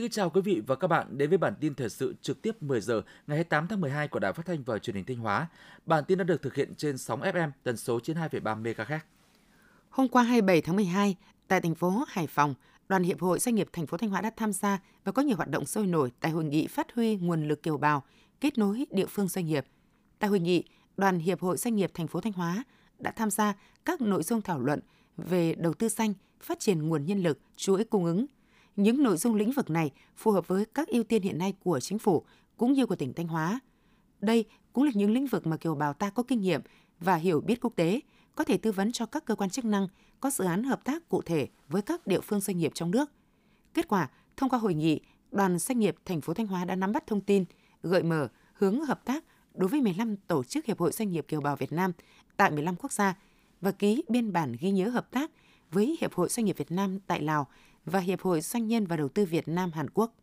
Xin chào quý vị và các bạn đến với bản tin thời sự trực tiếp 10 giờ ngày 28 tháng 12 của Đài Phát thanh và Truyền hình Thanh Hóa. Bản tin đã được thực hiện trên sóng FM tần số 92,3 MHz. Hôm qua 27 tháng 12, tại thành phố Hải Phòng, Đoàn Hiệp hội Doanh nghiệp thành phố Thanh Hóa đã tham gia và có nhiều hoạt động sôi nổi tại hội nghị phát huy nguồn lực kiều bào, kết nối địa phương doanh nghiệp. Tại hội nghị, Đoàn Hiệp hội Doanh nghiệp thành phố Thanh Hóa đã tham gia các nội dung thảo luận về đầu tư xanh, phát triển nguồn nhân lực, chuỗi cung ứng. Những nội dung lĩnh vực này phù hợp với các ưu tiên hiện nay của chính phủ cũng như của tỉnh Thanh Hóa. Đây cũng là những lĩnh vực mà kiều bào ta có kinh nghiệm và hiểu biết quốc tế, có thể tư vấn cho các cơ quan chức năng có dự án hợp tác cụ thể với các địa phương doanh nghiệp trong nước. Kết quả, thông qua hội nghị, đoàn doanh nghiệp thành phố Thanh Hóa đã nắm bắt thông tin, gợi mở hướng hợp tác đối với 15 tổ chức hiệp hội doanh nghiệp kiều bào Việt Nam tại 15 quốc gia và ký biên bản ghi nhớ hợp tác với Hiệp hội Doanh nghiệp Việt Nam tại Lào và Hiệp hội Doanh nhân và Đầu tư Việt Nam Hàn Quốc.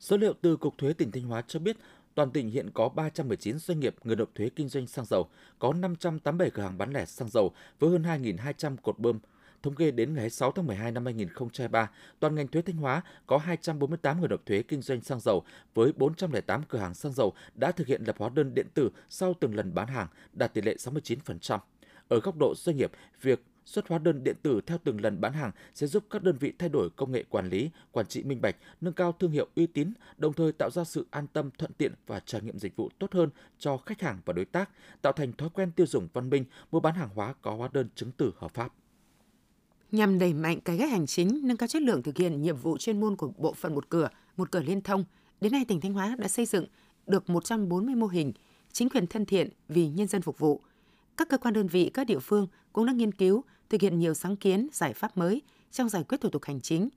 Số liệu từ Cục Thuế tỉnh Thanh Hóa cho biết, toàn tỉnh hiện có 319 doanh nghiệp người nộp thuế kinh doanh xăng dầu, có 587 cửa hàng bán lẻ xăng dầu với hơn 2.200 cột bơm. Thống kê đến ngày 6 tháng 12 năm 2023, toàn ngành thuế Thanh Hóa có 248 người nộp thuế kinh doanh xăng dầu với 408 cửa hàng xăng dầu đã thực hiện lập hóa đơn điện tử sau từng lần bán hàng, đạt tỷ lệ 69%. Ở góc độ doanh nghiệp, việc xuất hóa đơn điện tử theo từng lần bán hàng sẽ giúp các đơn vị thay đổi công nghệ quản lý, quản trị minh bạch, nâng cao thương hiệu uy tín, đồng thời tạo ra sự an tâm, thuận tiện và trải nghiệm dịch vụ tốt hơn cho khách hàng và đối tác, tạo thành thói quen tiêu dùng văn minh, mua bán hàng hóa có hóa đơn chứng từ hợp pháp. Nhằm đẩy mạnh cải cách hành chính, nâng cao chất lượng thực hiện nhiệm vụ chuyên môn của bộ phận một cửa, một cửa liên thông, đến nay tỉnh Thanh Hóa đã xây dựng được 140 mô hình chính quyền thân thiện vì nhân dân phục vụ. Các cơ quan đơn vị, các địa phương cũng đã nghiên cứu, thực hiện nhiều sáng kiến, giải pháp mới trong giải quyết thủ tục hành chính.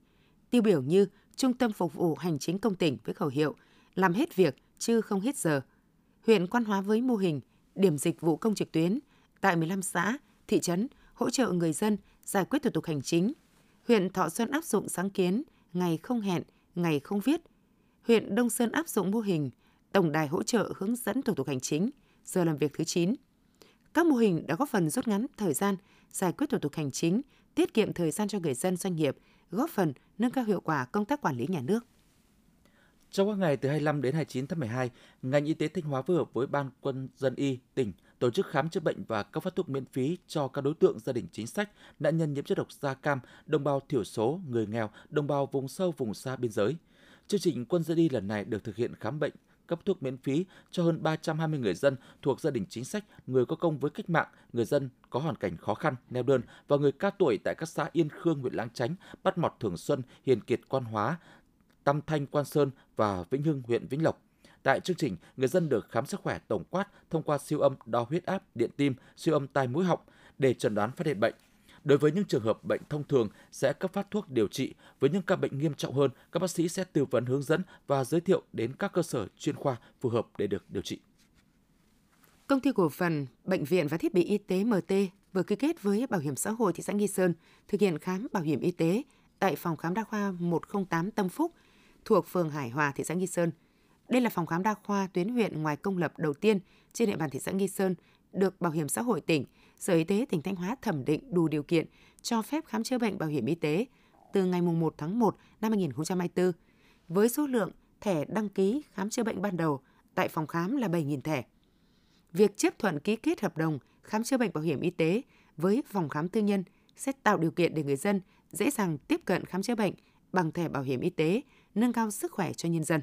Tiêu biểu như Trung tâm Phục vụ Hành chính công tỉnh với khẩu hiệu làm hết việc chứ không hết giờ. Huyện Quan Hóa với mô hình điểm dịch vụ công trực tuyến tại 15 xã, thị trấn hỗ trợ người dân giải quyết thủ tục hành chính. Huyện Thọ Xuân áp dụng sáng kiến ngày không hẹn, ngày không viết. Huyện Đông Sơn áp dụng mô hình tổng đài hỗ trợ hướng dẫn thủ tục hành chính, giờ làm việc thứ 9. Các mô hình đã góp phần rút ngắn thời gian giải quyết thủ tục hành chính, tiết kiệm thời gian cho người dân doanh nghiệp, góp phần nâng cao hiệu quả công tác quản lý nhà nước. Trong các ngày từ 25 đến 29 tháng 12, ngành y tế Thanh Hóa phối hợp với Ban quân dân y tỉnh tổ chức khám chữa bệnh và cấp phát thuốc miễn phí cho các đối tượng gia đình chính sách, nạn nhân nhiễm chất độc da cam, đồng bào thiểu số, người nghèo, đồng bào vùng sâu vùng xa biên giới. Chương trình quân dân y lần này được thực hiện khám bệnh, cấp thuốc miễn phí cho hơn 320 người dân thuộc gia đình chính sách, người có công với cách mạng, người dân có hoàn cảnh khó khăn, neo đơn và người cao tuổi tại các xã Yên Khương, huyện Lang Chánh, Bát Mọt, Thường Xuân, Hiền Kiệt, Quan Hóa, Tam Thanh, Quan Sơn và Vĩnh Hưng, huyện Vĩnh Lộc. Tại chương trình, người dân được khám sức khỏe tổng quát thông qua siêu âm đo huyết áp, điện tim, siêu âm tai mũi họng để chẩn đoán phát hiện bệnh. Đối với những trường hợp bệnh thông thường sẽ cấp phát thuốc điều trị, với những ca bệnh nghiêm trọng hơn, các bác sĩ sẽ tư vấn hướng dẫn và giới thiệu đến các cơ sở chuyên khoa phù hợp để được điều trị. Công ty cổ phần Bệnh viện và Thiết bị Y tế MT vừa ký kết với Bảo hiểm xã hội thị xã Nghi Sơn thực hiện khám bảo hiểm y tế tại phòng khám đa khoa 108 Tâm Phúc thuộc phường Hải Hòa, thị xã Nghi Sơn. Đây là phòng khám đa khoa tuyến huyện ngoài công lập đầu tiên trên địa bàn thị xã Nghi Sơn được Bảo hiểm xã hội tỉnh, Sở Y tế tỉnh Thanh Hóa thẩm định đủ điều kiện cho phép khám chữa bệnh bảo hiểm y tế từ ngày 1 tháng 1 năm 2024 với số lượng thẻ đăng ký khám chữa bệnh ban đầu tại phòng khám là 7.000 thẻ. Việc chấp thuận ký kết hợp đồng khám chữa bệnh bảo hiểm y tế với phòng khám tư nhân sẽ tạo điều kiện để người dân dễ dàng tiếp cận khám chữa bệnh bằng thẻ bảo hiểm y tế, nâng cao sức khỏe cho nhân dân.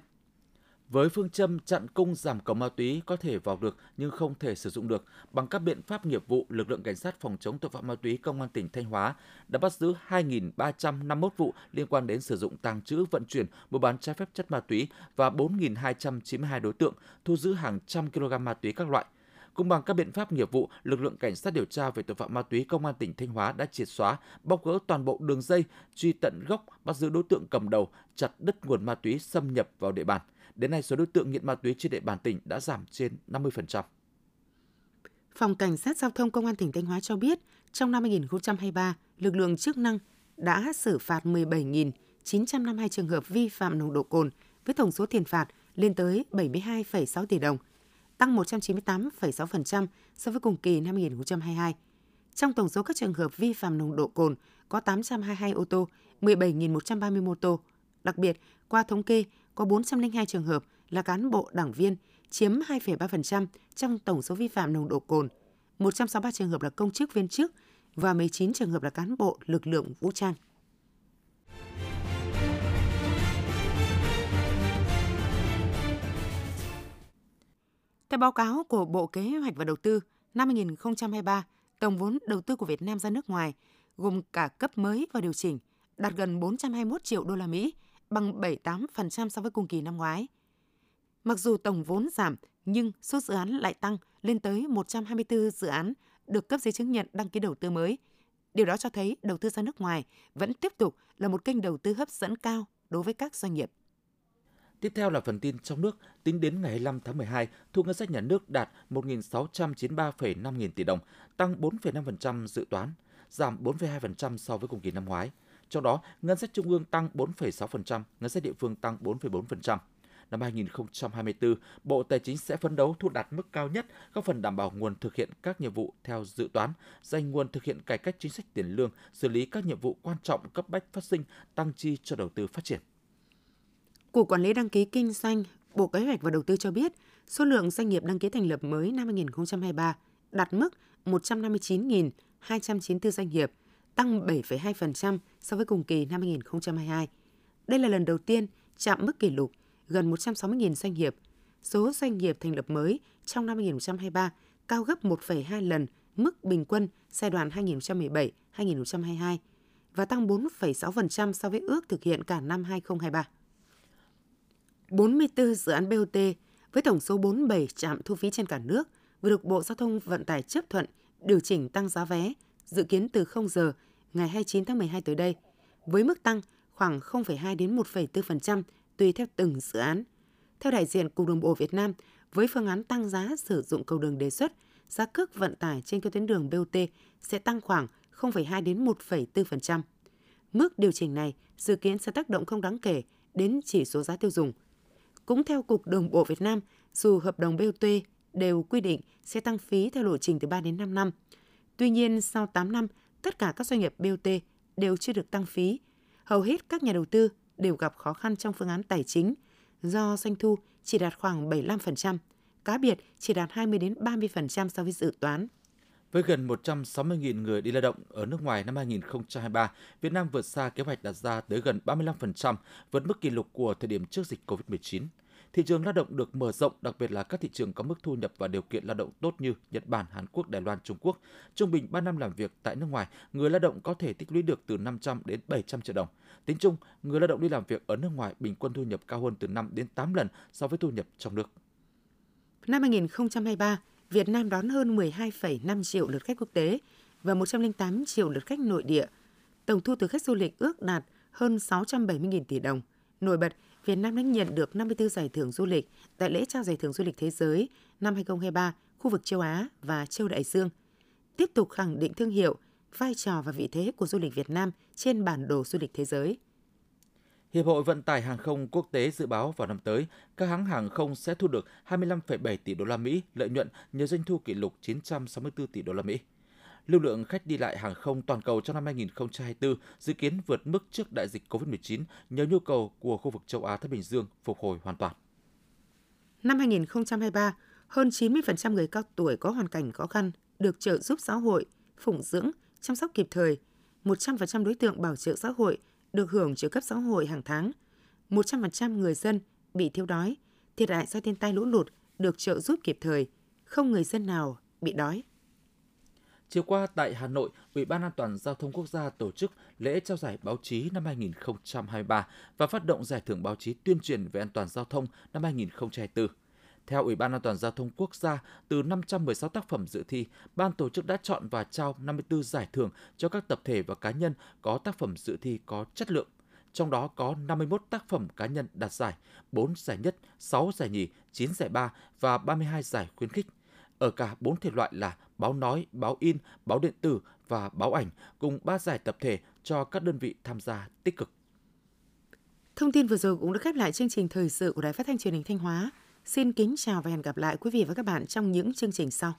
Với phương châm chặn cung giảm cầu ma túy có thể vào được nhưng không thể sử dụng được, bằng các biện pháp nghiệp vụ, lực lượng cảnh sát phòng chống tội phạm ma túy công an tỉnh Thanh Hóa đã bắt giữ 2.351 vụ liên quan đến sử dụng tàng trữ, vận chuyển, mua bán trái phép chất ma túy và 4.292 đối tượng, thu giữ hàng trăm kg ma túy các loại. Cùng bằng các biện pháp nghiệp vụ, lực lượng cảnh sát điều tra về tội phạm ma túy công an tỉnh Thanh Hóa đã triệt xóa, bóc gỡ toàn bộ đường dây, truy tận gốc, bắt giữ đối tượng cầm đầu, chặt đứt nguồn ma túy xâm nhập vào địa bàn. Đến nay, số đối tượng nghiện ma túy trên địa bàn tỉnh đã giảm trên 50%. Phòng Cảnh sát Giao thông Công an tỉnh Thanh Hóa cho biết, trong năm 2023, lực lượng chức năng đã xử phạt 17.952 trường hợp vi phạm nồng độ cồn với tổng số tiền phạt lên tới 72,6 tỷ đồng, tăng 198,6% so với cùng kỳ năm 2022. Trong tổng số các trường hợp vi phạm nồng độ cồn có 822 ô tô, 17.130 mô tô, Đặc biệt, qua thống kê, có 402 trường hợp là cán bộ đảng viên, chiếm 2,3% trong tổng số vi phạm nồng độ cồn, 163 trường hợp là công chức viên chức và 19 trường hợp là cán bộ lực lượng vũ trang. Theo báo cáo của Bộ Kế hoạch và Đầu tư, năm 2023, tổng vốn đầu tư của Việt Nam ra nước ngoài, gồm cả cấp mới và điều chỉnh, đạt gần 421 triệu đô la Mỹ, bằng 78% so với cùng kỳ năm ngoái. Mặc dù tổng vốn giảm, nhưng số dự án lại tăng lên tới 124 dự án được cấp giấy chứng nhận đăng ký đầu tư mới. Điều đó cho thấy đầu tư ra nước ngoài vẫn tiếp tục là một kênh đầu tư hấp dẫn cao đối với các doanh nghiệp. Tiếp theo là phần tin trong nước. Tính đến ngày 25 tháng 12, thu ngân sách nhà nước đạt 1.693,5 nghìn tỷ đồng, tăng 4,5% dự toán, giảm 4,2% so với cùng kỳ năm ngoái. Trong đó, ngân sách trung ương tăng 4,6%, ngân sách địa phương tăng 4,4%. Năm 2024, Bộ Tài chính sẽ phấn đấu thu đạt mức cao nhất, góp phần đảm bảo nguồn thực hiện các nhiệm vụ theo dự toán, dành nguồn thực hiện cải cách chính sách tiền lương, xử lý các nhiệm vụ quan trọng cấp bách phát sinh, tăng chi cho đầu tư phát triển. Cục Quản lý đăng ký kinh doanh, Bộ Kế hoạch và Đầu tư cho biết, số lượng doanh nghiệp đăng ký thành lập mới năm 2023 đạt mức 159.294 doanh nghiệp, tăng 7,2% so với cùng kỳ năm 2022. Đây là lần đầu tiên chạm mức kỷ lục gần 160.000 doanh nghiệp. Số doanh nghiệp thành lập mới trong năm 2023 cao gấp 1,2 lần mức bình quân giai đoạn 2017-2022 và tăng 4,6% so với ước thực hiện cả năm 2023. 44 dự án BOT với tổng số 47 trạm thu phí trên cả nước vừa được Bộ Giao thông Vận tải chấp thuận điều chỉnh tăng giá vé dự kiến từ 0 giờ ngày 29 tháng 12 tới đây, với mức tăng khoảng 0,2 đến 1,4% tùy theo từng dự án. Theo đại diện Cục Đường bộ Việt Nam, với phương án tăng giá sử dụng cầu đường đề xuất, giá cước vận tải trên các tuyến đường BOT sẽ tăng khoảng 0,2 đến 1,4%. Mức điều chỉnh này dự kiến sẽ tác động không đáng kể đến chỉ số giá tiêu dùng. Cũng theo Cục Đường bộ Việt Nam, dù hợp đồng BOT đều quy định sẽ tăng phí theo lộ trình từ 3 đến 5 năm. Tuy nhiên, sau 8 năm, tất cả các doanh nghiệp BOT đều chưa được tăng phí. Hầu hết các nhà đầu tư đều gặp khó khăn trong phương án tài chính do doanh thu chỉ đạt khoảng 75%, cá biệt chỉ đạt 20 đến 30% so với dự toán. Với gần 160.000 người đi lao động ở nước ngoài năm 2023, Việt Nam vượt xa kế hoạch đặt ra tới gần 35%, vượt mức kỷ lục của thời điểm trước dịch COVID-19. Thị trường lao động được mở rộng, đặc biệt là các thị trường có mức thu nhập và điều kiện lao động tốt như Nhật Bản, Hàn Quốc, Đài Loan, Trung Quốc. Trung bình 3 năm làm việc tại nước ngoài, người lao động có thể tích lũy được từ 500 đến 700 triệu đồng. Tính chung, người lao động đi làm việc ở nước ngoài bình quân thu nhập cao hơn từ 5 đến 8 lần so với thu nhập trong nước. Năm 2023, Việt Nam đón hơn 12,5 triệu lượt khách quốc tế và 108 triệu lượt khách nội địa. Tổng thu từ khách du lịch ước đạt hơn 670.000 tỷ đồng. Nổi bật, Việt Nam đã nhận được 54 giải thưởng du lịch tại lễ trao giải thưởng du lịch thế giới năm 2023 khu vực châu Á và châu Đại Dương. Tiếp tục khẳng định thương hiệu, vai trò và vị thế của du lịch Việt Nam trên bản đồ du lịch thế giới. Hiệp hội Vận tải Hàng không Quốc tế dự báo vào năm tới, các hãng hàng không sẽ thu được 25,7 tỷ đô la Mỹ lợi nhuận nhờ doanh thu kỷ lục 964 tỷ đô la Mỹ. Lưu lượng khách đi lại hàng không toàn cầu trong năm 2024 dự kiến vượt mức trước đại dịch COVID-19 nhờ nhu cầu của khu vực châu Á Thái Bình Dương phục hồi hoàn toàn. Năm 2023, hơn 90% người cao tuổi có hoàn cảnh khó khăn được trợ giúp xã hội, phụng dưỡng, chăm sóc kịp thời. 100% đối tượng bảo trợ xã hội được hưởng trợ cấp xã hội hàng tháng. 100% người dân bị thiếu đói, thiệt hại do thiên tai lũ lụt được trợ giúp kịp thời. Không người dân nào bị đói. Chiều qua tại Hà Nội, Ủy ban An toàn Giao thông Quốc gia tổ chức lễ trao giải báo chí năm 2023 và phát động giải thưởng báo chí tuyên truyền về an toàn giao thông năm 2024. Theo Ủy ban An toàn Giao thông Quốc gia, từ 516 tác phẩm dự thi, ban tổ chức đã chọn và trao 54 giải thưởng cho các tập thể và cá nhân có tác phẩm dự thi có chất lượng. Trong đó có 51 tác phẩm cá nhân đạt giải, 4 giải nhất, 6 giải nhì, 9 giải ba và 32 giải khuyến khích ở cả bốn thể loại là báo nói, báo in, báo điện tử và báo ảnh cùng ba giải tập thể cho các đơn vị tham gia tích cực. Thông tin vừa rồi cũng đã khép lại chương trình thời sự của Đài Phát thanh Truyền hình Thanh Hóa. Xin kính chào và hẹn gặp lại quý vị và các bạn trong những chương trình sau.